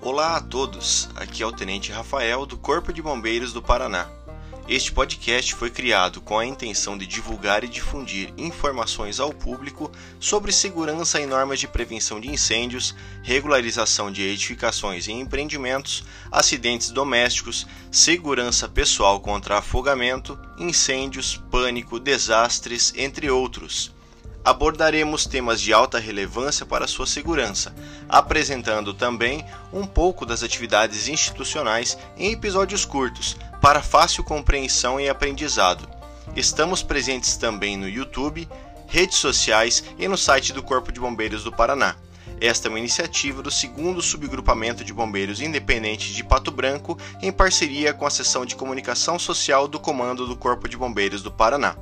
Olá a todos, aqui é o Tenente Rafael do Corpo de Bombeiros do Paraná. Este podcast foi criado com a intenção de divulgar e difundir informações ao público sobre segurança e normas de prevenção de incêndios, regularização de edificações e empreendimentos, acidentes domésticos, segurança pessoal contra afogamento, incêndios, pânico, desastres, entre outros abordaremos temas de alta relevância para sua segurança, apresentando também um pouco das atividades institucionais em episódios curtos, para fácil compreensão e aprendizado. Estamos presentes também no YouTube, redes sociais e no site do Corpo de Bombeiros do Paraná. Esta é uma iniciativa do segundo subgrupamento de bombeiros independentes de Pato Branco, em parceria com a seção de comunicação social do Comando do Corpo de Bombeiros do Paraná.